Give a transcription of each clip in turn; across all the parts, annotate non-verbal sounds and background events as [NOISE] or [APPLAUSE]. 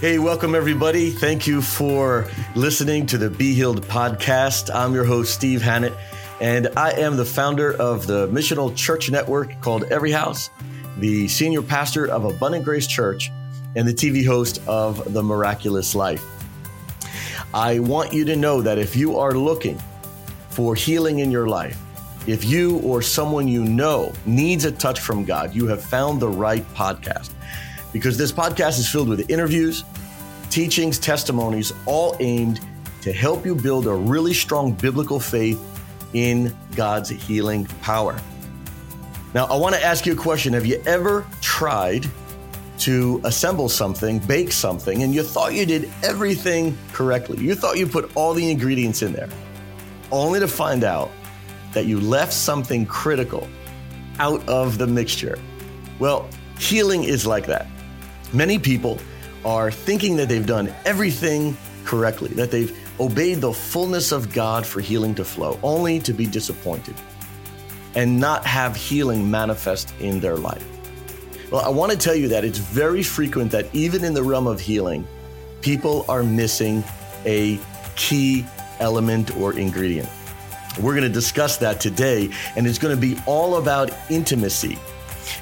Hey, welcome everybody. Thank you for listening to the Be Healed podcast. I'm your host, Steve Hannett, and I am the founder of the missional church network called Every House, the senior pastor of Abundant Grace Church, and the TV host of The Miraculous Life. I want you to know that if you are looking for healing in your life, if you or someone you know needs a touch from God, you have found the right podcast because this podcast is filled with interviews, teachings, testimonies, all aimed to help you build a really strong biblical faith in God's healing power. Now, I want to ask you a question. Have you ever tried to assemble something, bake something, and you thought you did everything correctly? You thought you put all the ingredients in there, only to find out that you left something critical out of the mixture. Well, healing is like that. Many people are thinking that they've done everything correctly, that they've obeyed the fullness of God for healing to flow, only to be disappointed and not have healing manifest in their life. Well, I want to tell you that it's very frequent that even in the realm of healing, people are missing a key element or ingredient. We're going to discuss that today, and it's going to be all about intimacy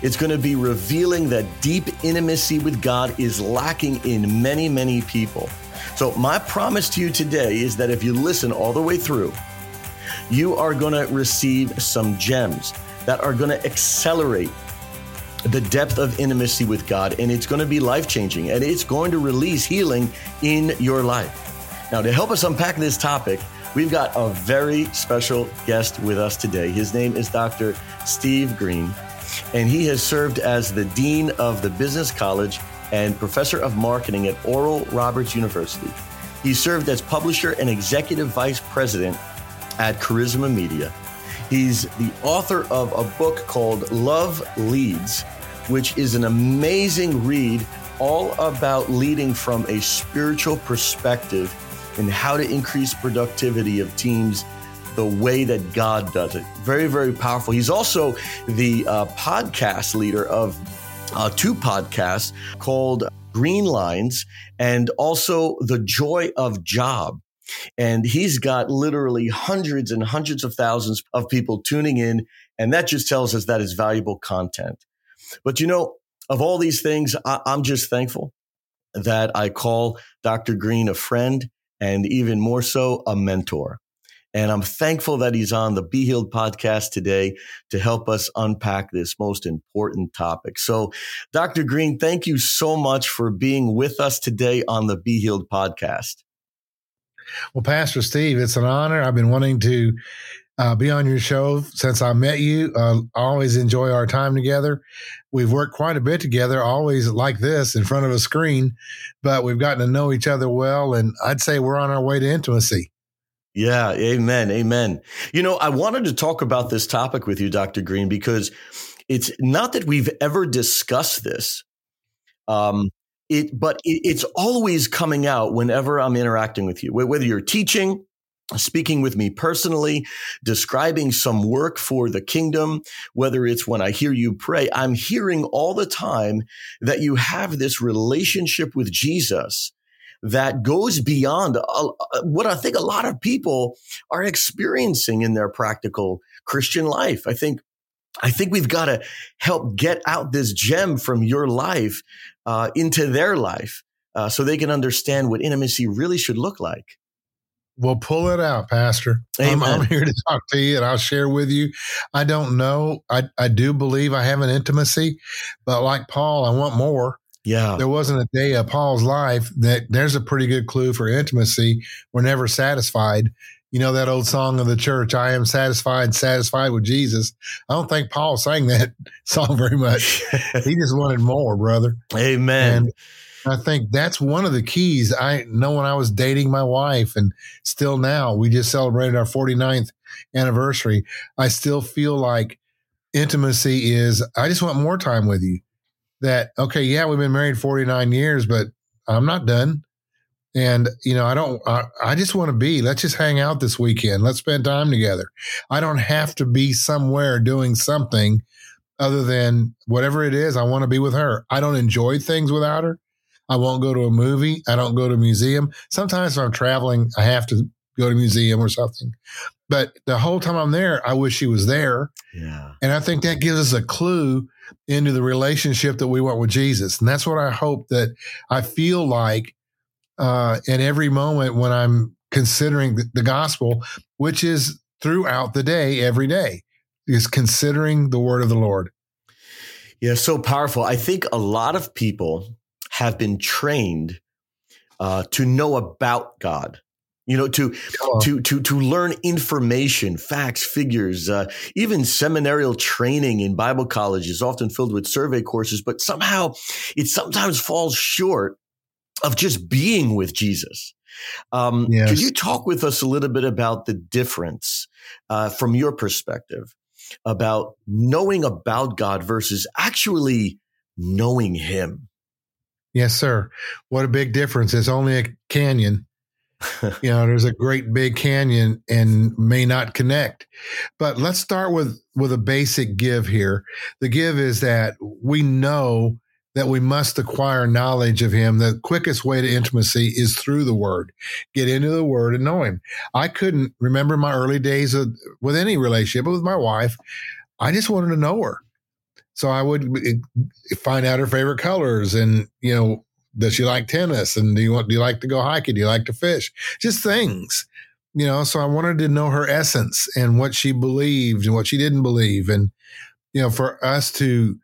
it's going to be revealing that deep intimacy with God is lacking in many, many people. So, my promise to you today is that if you listen all the way through, you are going to receive some gems that are going to accelerate the depth of intimacy with God, and it's going to be life changing and it's going to release healing in your life. Now, to help us unpack this topic, we've got a very special guest with us today. His name is Dr. Steve Greene and he has served as the Dean of the Business College and Professor of Marketing at Oral Roberts University. He served as publisher and executive vice president at Charisma Media. He's the author of a book called Love Leads, which is an amazing read all about leading from a spiritual perspective and how to increase productivity of teams the way that God does it. Very, very powerful. He's also the uh, podcast leader of uh, two podcasts called Greenelines and also The Joy of Job. And he's got literally hundreds and hundreds of thousands of people tuning in. And that just tells us that is valuable content. But you know, of all these things, I- I'm just thankful that I call Dr. Greene a friend and even more so a mentor. And I'm thankful that he's on the Be Healed podcast today to help us unpack this most important topic. So, Dr. Greene, thank you so much for being with us today on the Be Healed podcast. Well, Pastor Steve, it's an honor. I've been wanting to uh, be on your show since I met you. Uh, I always enjoy our time together. We've worked quite a bit together, always like this in front of a screen, but we've gotten to know each other well. And I'd say we're on our way to intimacy. Yeah, amen, amen. You know, I wanted to talk about this topic with you, Dr. Greene, because it's not that we've ever discussed this. Um, it, but it, it's always coming out whenever I'm interacting with you, whether you're teaching, speaking with me personally, describing some work for the kingdom, whether it's when I hear you pray, I'm hearing all the time that you have this relationship with Jesus that goes beyond uh, what I think a lot of people are experiencing in their practical Christian life. I think I think we've got to help get out this gem from your life uh, into their life uh, so they can understand what intimacy really should look like. Well, pull it out, Pastor. I'm, I'm, here to talk to you and I'll share with you. I don't know. I, I do believe I have an intimacy, but like Paul, I want more. Yeah. There wasn't a day of Paul's life that there's a pretty good clue for intimacy. We're never satisfied. You know that old song of the church, I am satisfied, satisfied with Jesus. I don't think Paul sang that [LAUGHS] song very much. [LAUGHS] he just wanted more, brother. Amen. And I think that's one of the keys. I know when I was dating my wife and still now, we just celebrated our 49th anniversary. I still feel like intimacy is, I just want more time with you that okay, yeah, we've been married 49 years, but I'm not done. And you know, I don't. I, I just want to be. Let's just hang out this weekend. Let's spend time together. I don't have to be somewhere doing something other than whatever it is. I want to be with her. I don't enjoy things without her. I won't go to a movie. I don't go to a museum. Sometimes if I'm traveling, I have to go to a museum or something. But the whole time I'm there, I wish he was there. Yeah. And I think that gives us a clue into the relationship that we want with Jesus. And that's what I hope that I feel like uh, at every moment when I'm considering the, the gospel, which is throughout the day, every day, is considering the word of the Lord. Yeah, so powerful. I think a lot of people have been trained uh, to know about God. You know, to to to to learn information, facts, figures, uh, even seminarial training in Bible college is often filled with survey courses, but somehow it sometimes falls short of just being with Jesus. Um, yes. Could you talk with us a little bit about the difference uh, from your perspective about knowing about God versus actually knowing Him? Yes, sir. What a big difference. It's only a canyon. [LAUGHS] you know, there's a great big canyon and may not connect. But let's start with with a basic give here. The give is that we know that we must acquire knowledge of him. The quickest way to intimacy is through the word. Get into the word and know him. I couldn't remember my early days of, with any relationship, with my wife, I just wanted to know her. So I would eh, find out her favorite colors and, you know, does she like tennis? And do you want, do you like to go hiking? Do you like to fish? Just things, you know, so I wanted to know her essence and what she believed and what she didn't believe. And, you know, for us to,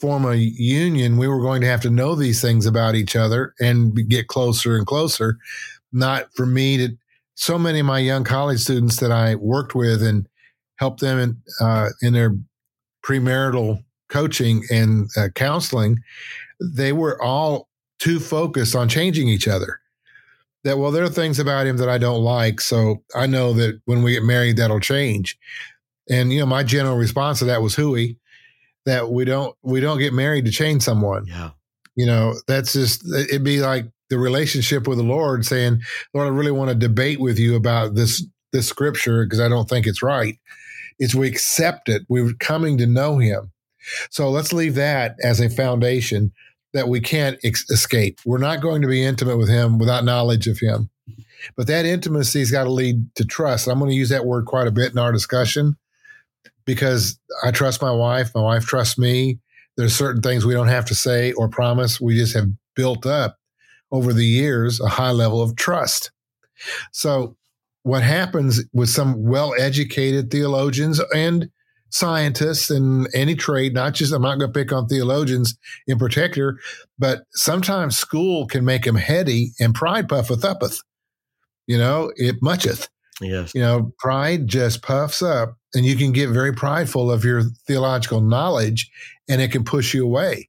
form a union, we were going to have to know these things about each other and get closer and closer. Not for me to, so many of my young college students that I worked with and helped them in, uh, in their premarital coaching and uh, counseling, they were all too focused on changing each other. That, well, there are things about him that I don't like. So I know that when we get married, that'll change. And, you know, my general response to that was hooey that we don't we don't get married to change someone. Yeah. You know, that's just it'd be like the relationship with the Lord saying, Lord, I really want to debate with you about this this scripture because I don't think it's right. It's we accept it. We're coming to know him. So let's leave that as a foundation that we can't ex- escape. We're not going to be intimate with him without knowledge of him. But that intimacy's got to lead to trust. I'm going to use that word quite a bit in our discussion because I trust my wife. My wife trusts me. There's certain things we don't have to say or promise. We just have built up over the years a high level of trust. So, what happens with some well educated theologians and scientists in any trade, not just, I'm not going to pick on theologians in particular, but sometimes school can make them heady and pride puffeth uppeth. You know, it mucheth. Yes. You know, pride just puffs up and you can get very prideful of your theological knowledge and it can push you away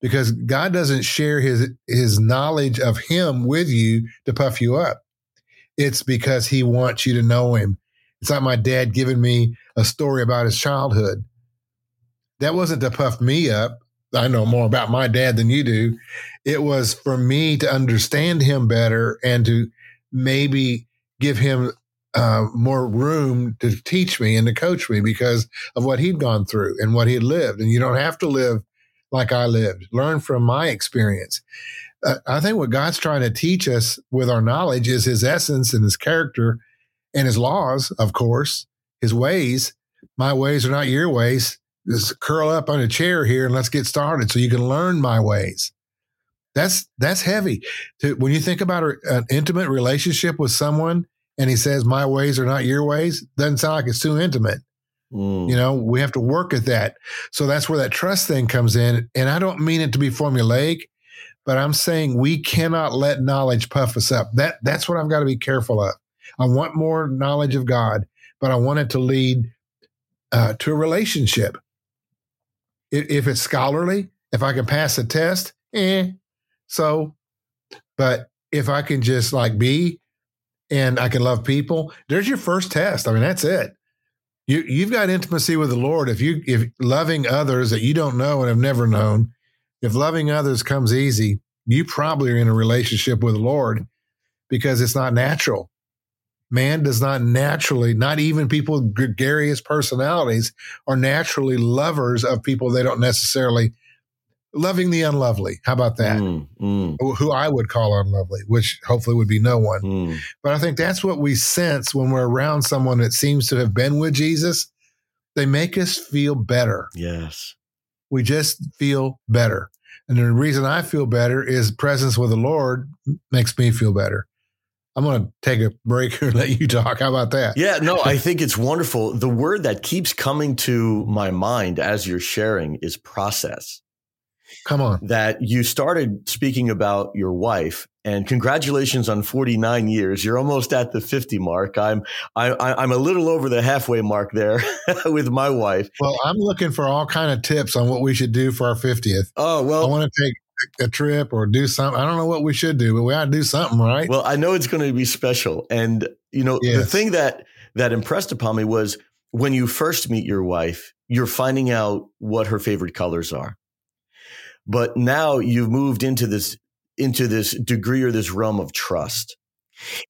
because God doesn't share his his knowledge of him with you to puff you up. It's because he wants you to know him. It's like my dad giving me a story about his childhood. That wasn't to puff me up. I know more about my dad than you do. It was for me to understand him better and to maybe give him uh, more room to teach me and to coach me because of what he'd gone through and what he'd lived. And you don't have to live like I lived. Learn from my experience. Uh, I think what God's trying to teach us with our knowledge is his essence and his character and his laws, of course, his ways. My ways are not your ways. Just curl up on a chair here and let's get started so you can learn my ways. That's that's heavy. To, when you think about an intimate relationship with someone, and he says, My ways are not your ways, doesn't sound like it's too intimate. Mm. You know, we have to work at that. So that's where that trust thing comes in. And I don't mean it to be formulaic, but I'm saying we cannot let knowledge puff us up. That that's what I've got to be careful of. I want more knowledge of God, but I want it to lead uh, to a relationship. If, if it's scholarly, if I can pass a test, eh. So, but if I can just like be and I can love people. There's your first test. I mean, that's it. You you've got intimacy with the Lord. If you if loving others that you don't know and have never known, if loving others comes easy, you probably are in a relationship with the Lord because it's not natural. Man does not naturally, not even people with gregarious personalities, are naturally lovers of people they don't necessarily loving the unlovely. How about that? Mm, mm, Who I would call unlovely, which hopefully would be no one. mm. But I think that's what we sense when we're around someone that seems to have been with Jesus. They make us feel better. Yes. We just feel better. And the reason I feel better is presence with the Lord makes me feel better. I'm going to take a break [LAUGHS] and let you talk. How about that? Yeah, no, I think it's wonderful. The word that keeps coming to my mind as you're sharing is process. Come on. That you started speaking about your wife, and congratulations on 49 years. You're almost at the 50 mark. I'm I, I- I'm a little over the halfway mark there [LAUGHS] with my wife. Well, I'm looking for all kind of tips on what we should do for our 50th. Oh well, I want to take a trip or do something. I don't know what we should do, but we ought to do something, right? Well, I know it's going to be special. And you know, the thing that that impressed upon me was when you first meet your wife, you're finding out what her favorite colors are. But now you've moved into this into this degree or this realm of trust.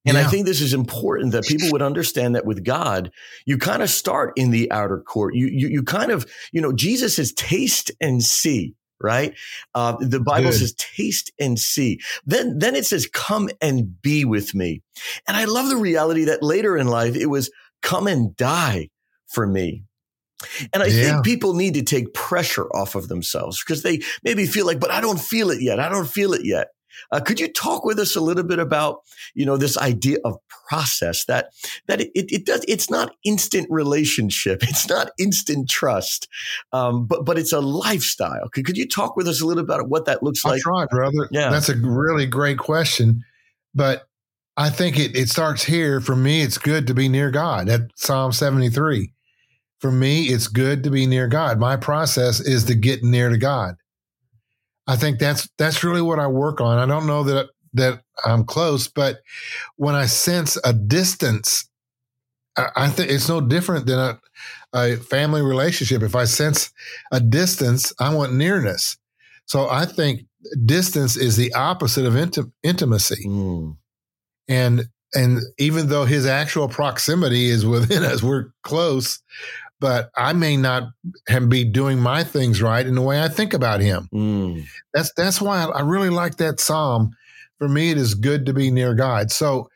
And I think this is important that people would understand that with God, you kind of start in the outer court. You you you kind of, you know, Jesus says taste and see, right? Uh, the Bible Good. says taste and see. Then then it says come and be with me. And I love the reality that later in life it was come and die for me. And I Yeah. think people need to take pressure off of themselves because they maybe feel like, but I don't feel it yet. I don't feel it yet. Uh, could you talk with us a little bit about, you know, this idea of process that that it, it does it's not instant relationship, [LAUGHS] it's not instant trust, um, but but it's a lifestyle. Could, could you talk with us a little bit about what that looks I'll like? try, brother. Yeah. That's a really great question. But I think it, it starts here. For me, it's good to be near God. At Psalm 73. For me, it's good to be near God. My process is to get near to God. I think that's that's really what I work on. I don't know that that I'm close, but when I sense a distance, I, I think it's no different than a, a family relationship. If I sense a distance, I want nearness. So I think distance is the opposite of inti- intimacy. Mm, And and even though his actual proximity is within [LAUGHS] us, we're close, but I may not have, be doing my things right in the way I think about him. mm, That's that's why I, I really like that psalm. For me, it is good to be near God. So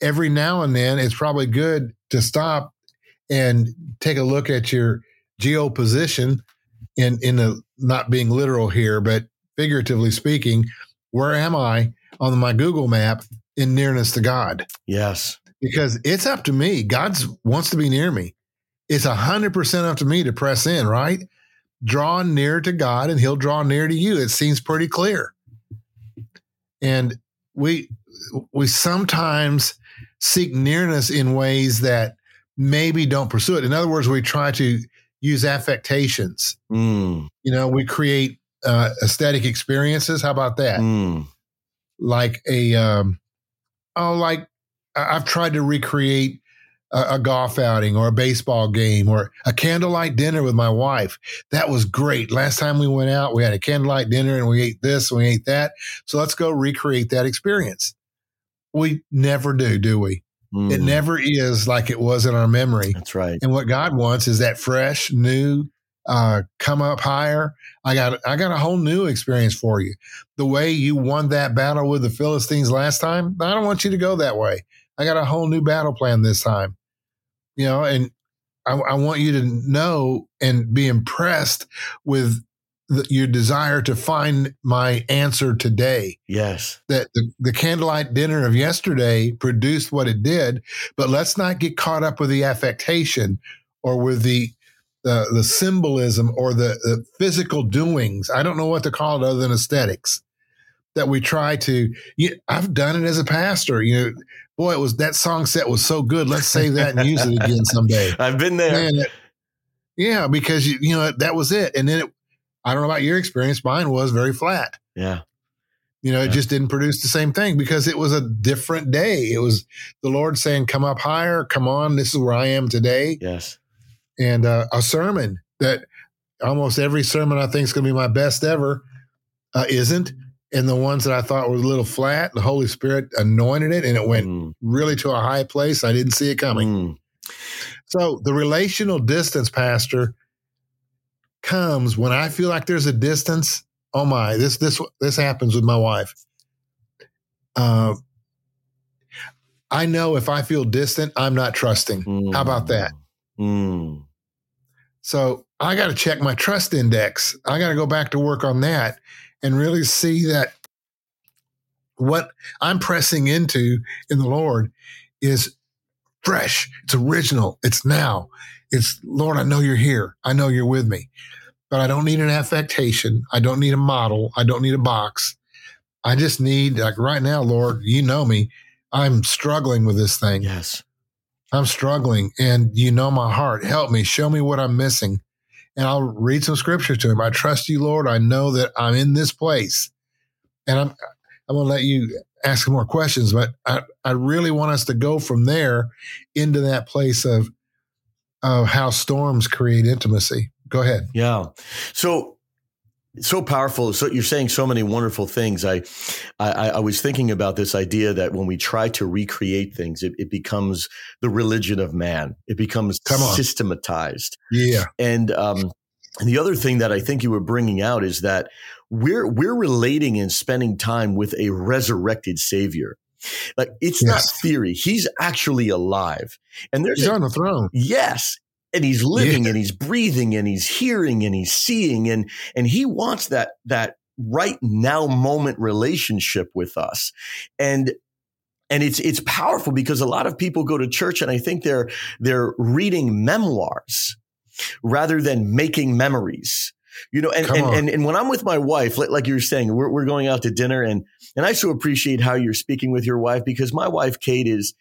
every now and then, it's probably good to stop and take a look at your geo position in in the not being literal here, but figuratively speaking, where am I on my Google map in nearness to God? yes. Because it's up to me. God wants to be near me. It's a hundred percent up to me to press in, right? Draw near to God and he'll draw near to you. It seems pretty clear. And we we sometimes seek nearness in ways that maybe don't pursue it. In other words, we try to use affectations. Mm, You know, we create uh, aesthetic experiences. How about that? mm, Like a, um, oh, like I've tried to recreate a, a golf outing or a baseball game or a candlelight dinner with my wife. That was great. Last time we went out, we had a candlelight dinner and we ate this and we ate that. So let's go recreate that experience. We never do, do we? It mm. never is like it was in our memory. That's right. And what God wants is that fresh, new, uh, come up higher. I got, I got a whole new experience for you. The way you won that battle with the Philistines last time, I don't want you to go that way. I got a whole new battle plan this time. You know, and I, I want you to know and be impressed with the, your desire to find my answer today Yes. that the, the candlelight dinner of yesterday produced what it did, but let's not get caught up with the affectation or with the the, the symbolism or the, the physical doings. I don't know what to call it other than aesthetics that we try to. You, I've done it as a pastor. You know, boy, it was that song set was so good. Let's save that and use it again someday. [LAUGHS] I've been there. Man, that- yeah, because you, you know that was it. And then it, I don't know about your experience. Mine was very flat. Yeah. You know, it just didn't produce the same thing because it was a different day. It was the Lord saying, Come up higher, come on, this is where I am today. Yes. And uh, a sermon that almost every sermon I think is going to be my best ever uh, isn't. And the ones that I thought were a little flat, the Holy Spirit anointed it and it went Mm, really to a high place. I didn't see it coming. mm, So the relational distance, Pastor, comes when I feel like there's a distance. oh my, this this this happens with my wife. Uh, I know if I feel distant, I'm not trusting. Mm. How about that? Mm. So I got to check my trust index. I got to go back to work on that and really see that what I'm pressing into in the Lord is fresh. It's original. It's now. It's Lord, I know you're here. I know you're with me, but I don't need an affectation. I don't need a model. I don't need a box. I just need, like right now, Lord, you know me. I'm struggling with this thing. Yes. I'm struggling and you know my heart. Help me. Show me what I'm missing. And I'll read some scripture to him. I trust you, Lord. I know that I'm in this place. And I'm I'm gonna let you ask more questions, but I, I really want us to go from there into that place of of how storms create intimacy. Go ahead. Yeah. So so powerful. So you're saying so many wonderful things. I, I, I was thinking about this idea that when we try to recreate things, it, it becomes the religion of man. It becomes systematized. Yeah. And, um, and the other thing that I think you were bringing out is that we're, we're relating and spending time with a resurrected savior. Like it's yes. not theory. He's actually alive. And there's He's a, on the throne. Yes and he's living yeah. and he's breathing and he's hearing and he's seeing and and he wants that that right now moment relationship with us and and it's it's powerful because a lot of people go to church and I think they're they're reading memoirs rather than making memories you know, and, and, and, and, when I'm with my wife, like you were saying, we're, we're going out to dinner and, and I so appreciate how you're speaking with your wife because my wife, Kate is,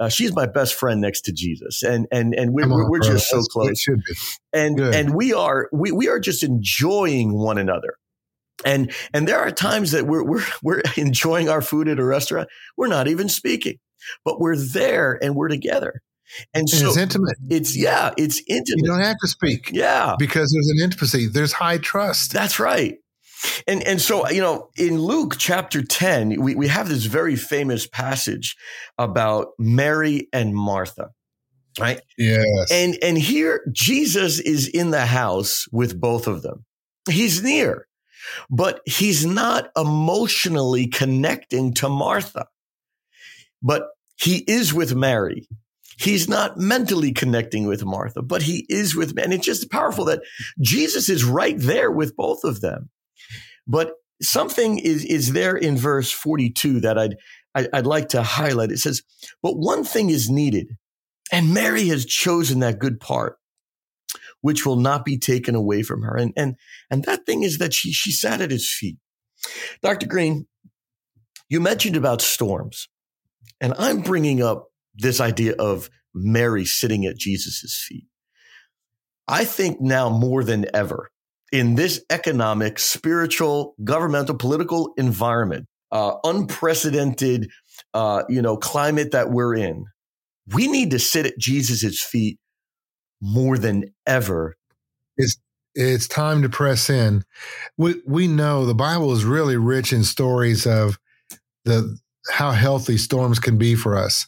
uh, she's my best friend next to Jesus. And, and, and we're, on, we're, just so close. And, Good. and we are, we, we are just enjoying one another. And, and there are times that we're, we're, we're [LAUGHS] enjoying our food at a restaurant. We're not even speaking, but we're there and we're together. And, and so it's intimate. It's yeah, it's intimate. You don't have to speak. Yeah. Because there's an intimacy. There's high trust. That's right. And and so you know in Luke chapter 10 we, we have this very famous passage about Mary and Martha right yes and and here Jesus is in the house with both of them he's near but he's not emotionally connecting to Martha but he is with Mary He's not mentally connecting with Martha, but he is with, and it's just powerful that Jesus is right there with both of them. But something is, is there in verse 42 that I'd, I'd like to highlight. It says, but one thing is needed and Mary has chosen that good part which will not be taken away from her. And, and, and that thing is that she, she sat at his feet. Dr. Greene, you mentioned about storms and I'm bringing up this idea of Mary sitting at Jesus' feet. I think now more than ever in this economic, spiritual, governmental, political environment, uh, unprecedented, uh, you know, climate that we're in, we need to sit at Jesus' feet more than ever. It's it's time to press in. We we know the Bible is really rich in stories of the how healthy storms can be for us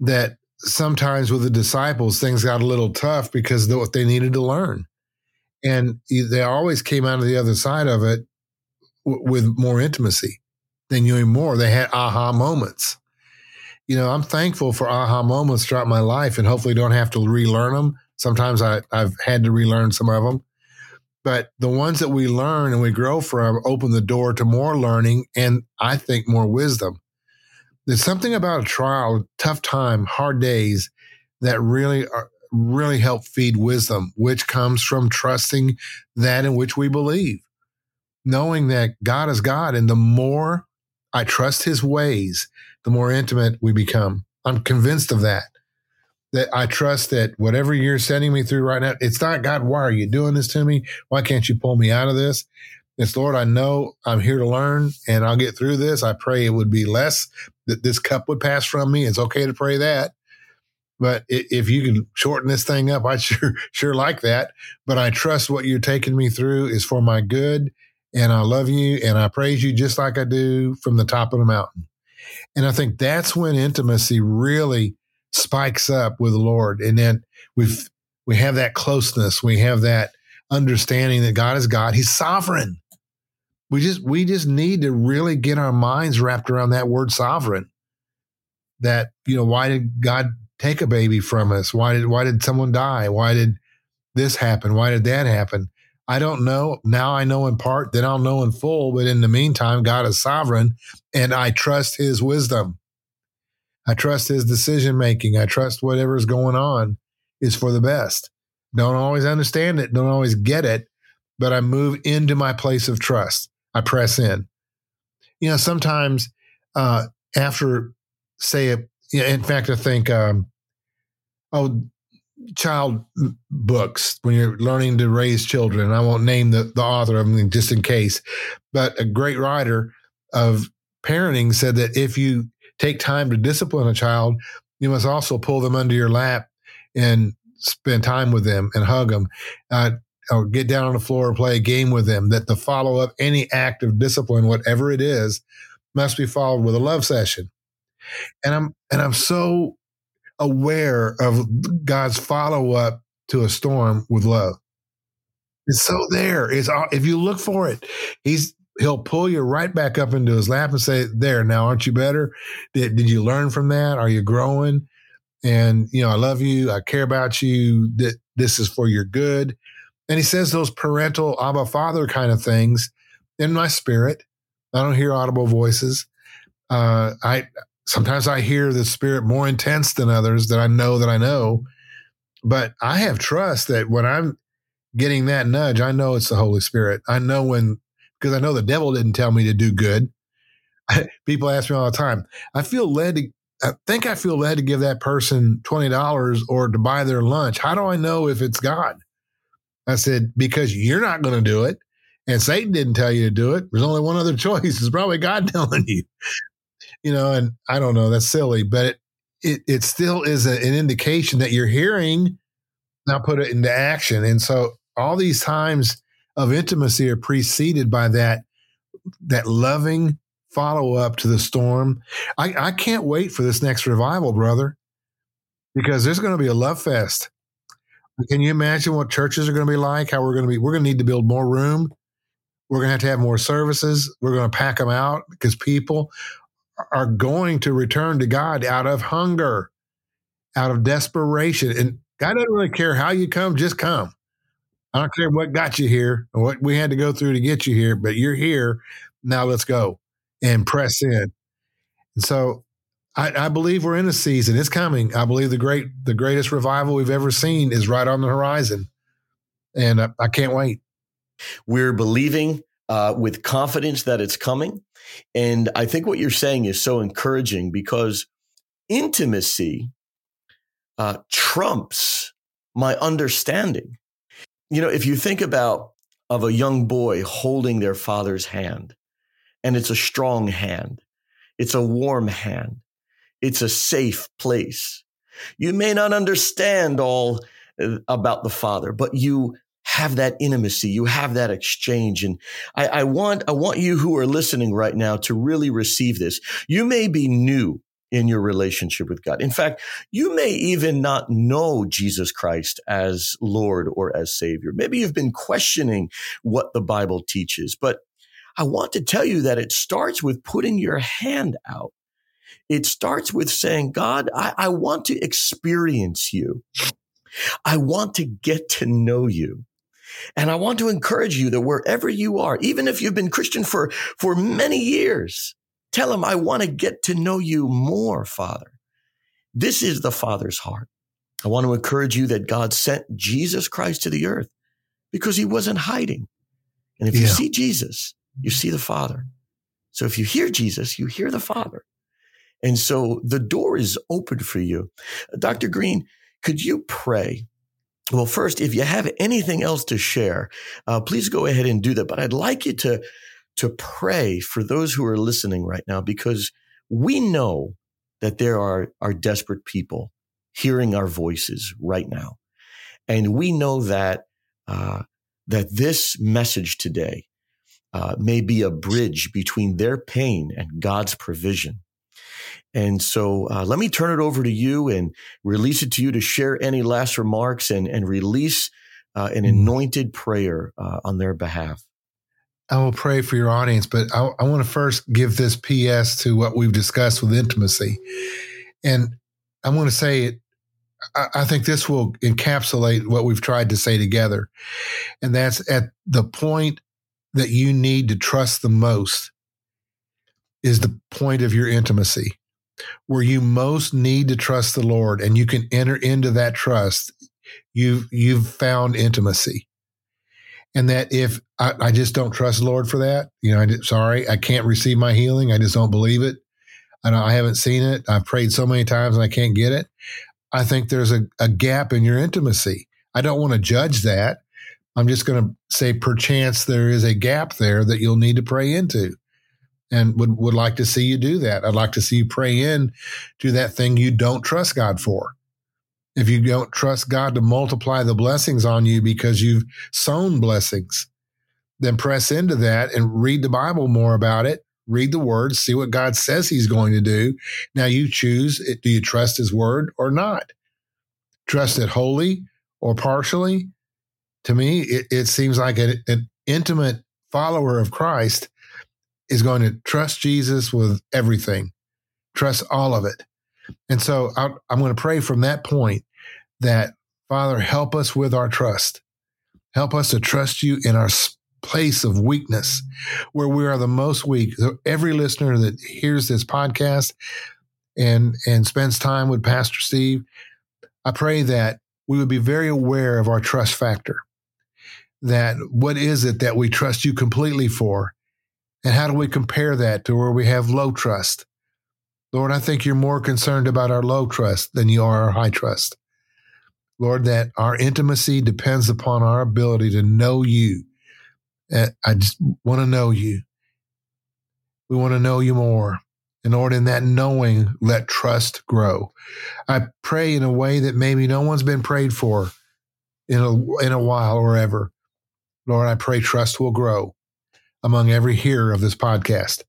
that sometimes with the disciples, things got a little tough because of what they needed to learn. And they always came out of the other side of it w- with more intimacy. Knew him more. They had aha moments. You know, I'm thankful for aha moments throughout my life and hopefully don't have to relearn them. Sometimes I, I've had to relearn some of them. But the ones that we learn and we grow from open the door to more learning and I think more wisdom. There's something about a trial, tough time, hard days that really are, really help feed wisdom, which comes from trusting that in which we believe, knowing that God is God. And the more I trust his ways, the more intimate we become. I'm convinced of that. That I trust that whatever you're sending me through right now, it's not God, why are you doing this to me? Why can't you pull me out of this? It's Lord, I know I'm here to learn and I'll get through this. I pray it would be less that this cup would pass from me. It's okay to pray that. But if you can shorten this thing up, I [LAUGHS] sure, sure like that. But I trust what you're taking me through is for my good. And I love you and I praise you just like I do from the top of the mountain. And I think that's when intimacy really spikes up with the Lord. And then we've, we have that closeness. We have that understanding that God is God. He's sovereign. We just we just need to really get our minds wrapped around that word sovereign. That you know, why did God take a baby from us? Why did why did someone die? Why did this happen? Why did that happen? I don't know. Now I know in part, then I'll know in full. But in the meantime, God is sovereign and I trust his wisdom. I trust his decision making. I trust whatever is going on is for the best. Don't always understand it, don't always get it, but I move into my place of trust. I press in. You know, sometimes uh, after, say, in fact, I think, um, oh, child books when you're learning to raise children. I won't name the, the author of them just in case, but a great writer of parenting said that if you take time to discipline a child, you must also pull them under your lap and spend time with them and hug them. Uh, or get down on the floor and play a game with them. That the follow up, any act of discipline, whatever it is, must be followed with a love session. And I'm and I'm so aware of God's follow up to a storm with love. It's so there. It's if you look for it, he's he'll pull you right back up into his lap and say, "There, now aren't you better? Did did you learn from that? Are you growing? And you know, I love you. I care about you. That this is for your good." And he says those parental Abba Father kind of things in my spirit. I don't hear audible voices. Uh, I sometimes I hear the spirit more intense than others that I know that I know. But I have trust that when I'm getting that nudge, I know it's the Holy Spirit. I know when, because I know the devil didn't tell me to do good. [LAUGHS] People ask me all the time, I feel led to, I think I feel led to give that person $20 or to buy their lunch. How do I know if it's God? I said, because you're not going to do it. And Satan didn't tell you to do it. There's only one other [LAUGHS] choice. It's probably God telling you you know, and I don't know, that's silly, but it it, it still is a, an indication that you're hearing. Now put it into action, and so all these times of intimacy are preceded by that that loving follow up to the storm. I, I can't wait for this next revival, brother, because there's going to be a love fest. Can you imagine what churches are going to be like? How we're going to be? We're going to need to build more room. We're going to have to have more services. We're going to pack them out because people are going to return to God out of hunger, out of desperation. And God doesn't really care how you come, just come. I don't care what got you here or what we had to go through to get you here, but you're here. Now let's go and press in. And so I, I, believe we're in a season. It's coming. I believe the great, the greatest revival we've ever seen is right on the horizon. And I, I can't wait. We're believing uh, with confidence that it's coming. And I think what you're saying is so encouraging because intimacy uh, trumps my understanding. You know, if you think about of a young boy holding their father's hand, and it's a strong hand, it's a warm hand, it's a safe place. You may not understand all uh, about the father, but you have that intimacy, you have that exchange. And I, I, want, I want you who are listening right now to really receive this. You may be new in your relationship with God. In fact, you may even not know Jesus Christ as Lord or as Savior. Maybe you've been questioning what the Bible teaches, but I want to tell you that it starts with putting your hand out. It starts with saying, God, I, I want to experience you. I want to get to know you. And I want to encourage you that wherever you are, even if you've been Christian for, for many years, tell him, I want to get to know you more, Father. This is the Father's heart. I want to encourage you that God sent Jesus Christ to the earth because he wasn't hiding. And if yeah. you see Jesus, you see the Father. So if you hear Jesus, you hear the Father. And so the door is open for you. Dr. Greene, could you pray well, first, if you have anything else to share, uh, please go ahead and do that. But I'd like you to, to pray for those who are listening right now, because we know that there are, are desperate people hearing our voices right now. And we know that, uh, that this message today uh, may be a bridge between their pain and God's provision. And so uh, let me turn it over to you and release it to you to share any last remarks and, and release uh, an mm-hmm. anointed prayer uh, on their behalf. I will pray for your audience, but I, I want to first give this PS to what we've discussed with intimacy. And I want to say it, I, I think this will encapsulate what we've tried to say together. And that's at the point that you need to trust the most is the point of your intimacy where you most need to trust the Lord and you can enter into that trust. You've, you've found intimacy and that if I, I, just don't trust the Lord for that, you know, I did, sorry, I can't receive my healing. I just don't believe it. I, I haven't seen it. I've prayed so many times and I can't get it. I think there's a, a gap in your intimacy. I don't want to judge that. I'm just going to say, perchance there is a gap there that you'll need to pray into and would, would like to see you do that. I'd like to see you pray in to that thing you don't trust God for if you don't trust God to multiply the blessings on you because you've sown blessings, then press into that and read the Bible more about it. Read the word, see what God says he's going to do. Now you choose do you trust his word or not? Trust it wholly or partially? To me, it, it seems like an, an intimate follower of Christ is going to trust Jesus with everything, trust all of it. And so i am going to pray from that point that, Father, help us with our trust. Help us to trust you in our place of weakness where we are the most weak. So every listener that hears this podcast and, and spends time with Pastor Steve, I pray that we would be very aware of our trust factor. That what is it that we trust you completely for? And how do we compare that to where we have low trust? Lord, I think you're more concerned about our low trust than you are our high trust. Lord, that our intimacy depends upon our ability to know you. I just want to know you. We want to know you more. And Lord, in that knowing, let trust grow. I pray in a way that maybe no one's been prayed for in a, in a while or ever. Lord, I pray trust will grow among every hearer of this podcast.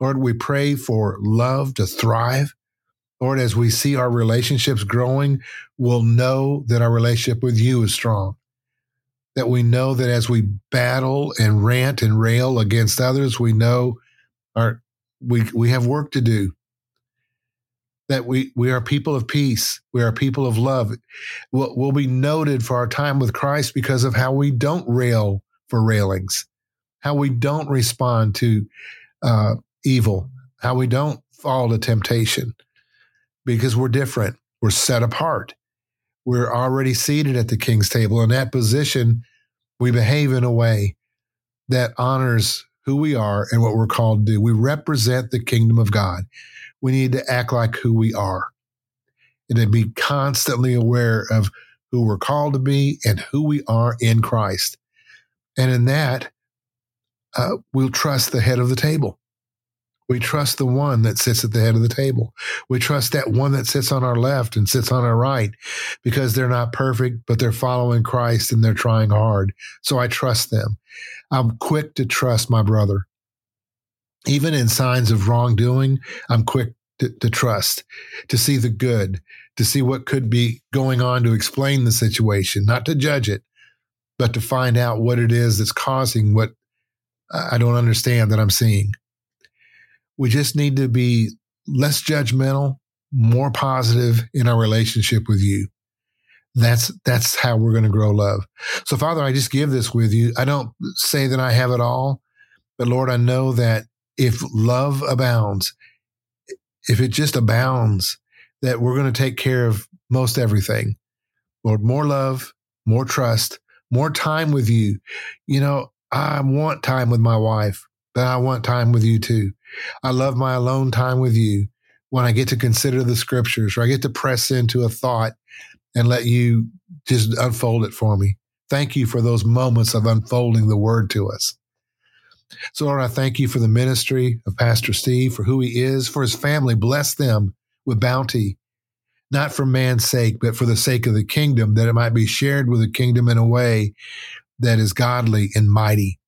Lord, we pray for love to thrive. Lord, as we see our relationships growing, we'll know that our relationship with you is strong. That we know that as we battle and rant and rail against others, we know our we we have work to do. That we we are people of peace. We are people of love. We'll, we'll be noted for our time with Christ because of how we don't rail for railings, how we don't respond to uh, evil, how we don't fall to temptation because we're different. We're set apart. We're already seated at the king's table. In that position, we behave in a way that honors who we are and what we're called to do. We represent the kingdom of God. We need to act like who we are and to be constantly aware of who we're called to be and who we are in Christ. And in that, uh, we'll trust the head of the table. We trust the one that sits at the head of the table. We trust that one that sits on our left and sits on our right because they're not perfect, but they're following Christ and they're trying hard. So I trust them. I'm quick to trust my brother. Even in signs of wrongdoing, I'm quick to, to trust, to see the good, to see what could be going on to explain the situation, not to judge it, but to find out what it is that's causing what I don't understand that I'm seeing. We just need to be less judgmental, more positive in our relationship with you. That's, that's how we're going to grow love. So Father, I just give this with you. I don't say that I have it all, but Lord, I know that if love abounds, if it just abounds, that we're going to take care of most everything. Lord, more love, more trust, more time with you. You know, I want time with my wife, but I want time with you too. I love my alone time with you when I get to consider the scriptures or I get to press into a thought and let you just unfold it for me. Thank you for those moments of unfolding the word to us. So, Lord, I thank you for the ministry of Pastor Steve, for who he is, for his family. Bless them with bounty, not for man's sake, but for the sake of the kingdom, that it might be shared with the kingdom in a way that is godly and mighty.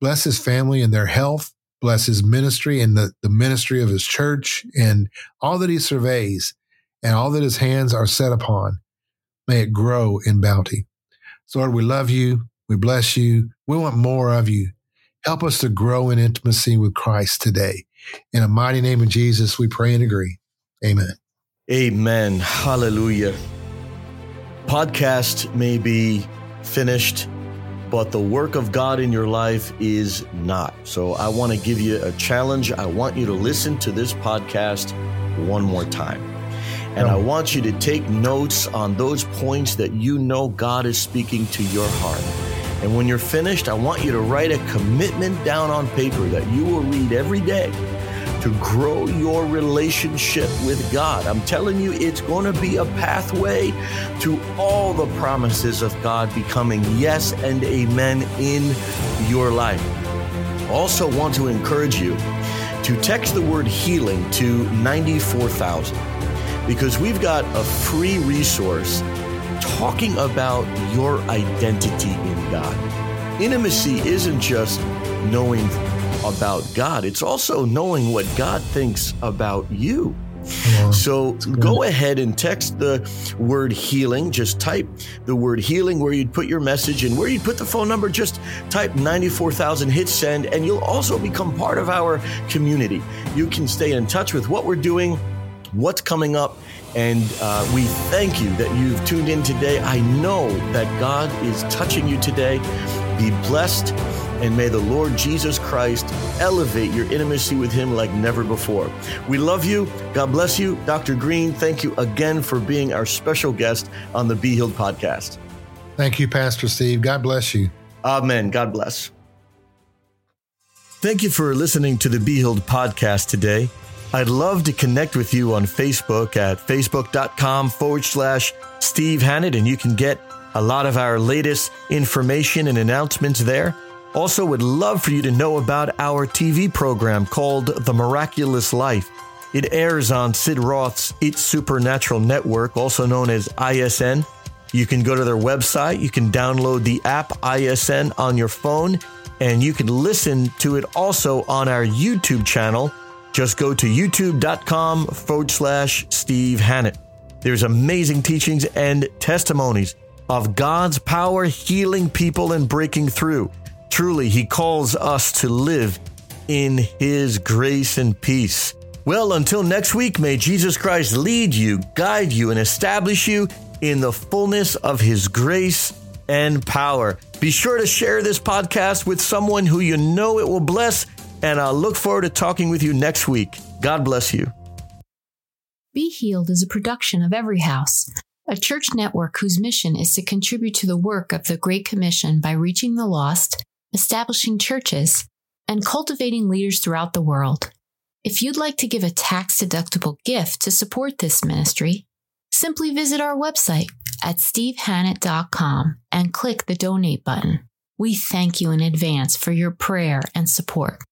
Bless his family and their health bless his ministry and the, the ministry of his church and all that he surveys and all that his hands are set upon. May it grow in bounty. So Lord, we love you. We bless you. We want more of you. Help us to grow in intimacy with Christ today. In a mighty name of Jesus, we pray and agree. Amen. Amen. Hallelujah. Podcast may be finished, but the work of God in your life is not. So I want to give you a challenge. I want you to listen to this podcast one more time. And I want you to take notes on those points that you know God is speaking to your heart. And when you're finished, I want you to write a commitment down on paper that you will read every day to grow your relationship with God. I'm telling you, it's going to be a pathway to all the promises of God becoming yes and amen in your life. Also, want to encourage you to text the word healing to 94,000 because we've got a free resource talking about your identity in God. Intimacy isn't just knowing about God, it's also knowing what God thinks about you. So go ahead and text the word healing. Just type the word healing where you'd put your message and where you'd put the phone number. Just type 94,000, hit send, and you'll also become part of our community. You can stay in touch with what we're doing, what's coming up, and uh, we thank you that you've tuned in today. I know that God is touching you today. Be blessed. And may the Lord Jesus Christ elevate your intimacy with Him like never before. We love you. God bless you. Dr. Greene, thank you again for being our special guest on the Be Healed podcast. Thank you, Pastor Steve. God bless you. Amen. God bless. Thank you for listening to the Be Healed podcast today. I'd love to connect with you on Facebook at facebook.com forward slash Steve Hannett, and you can get a lot of our latest information and announcements there. Also, would love for you to know about our TV program called The Miraculous Life. It airs on Sid Roth's It's Supernatural Network, also known as ISN. You can go to their website, you can download the app ISN on your phone, and you can listen to it also on our YouTube channel. Just go to youtube.com forward slash Steve Hannett. There's amazing teachings and testimonies of God's power healing people and breaking through. Truly, He calls us to live in His grace and peace. Well, until next week, may Jesus Christ lead you, guide you, and establish you in the fullness of His grace and power. Be sure to share this podcast with someone who you know it will bless, and I'll look forward to talking with you next week. God bless you. Be Healed is a production of Every House, a church network whose mission is to contribute to the work of the Great Commission by reaching the lost, establishing churches, and cultivating leaders throughout the world. If you'd like to give a tax deductible gift to support this ministry, simply visit our website at stevehannett.com and click the donate button. We thank you in advance for your prayer and support.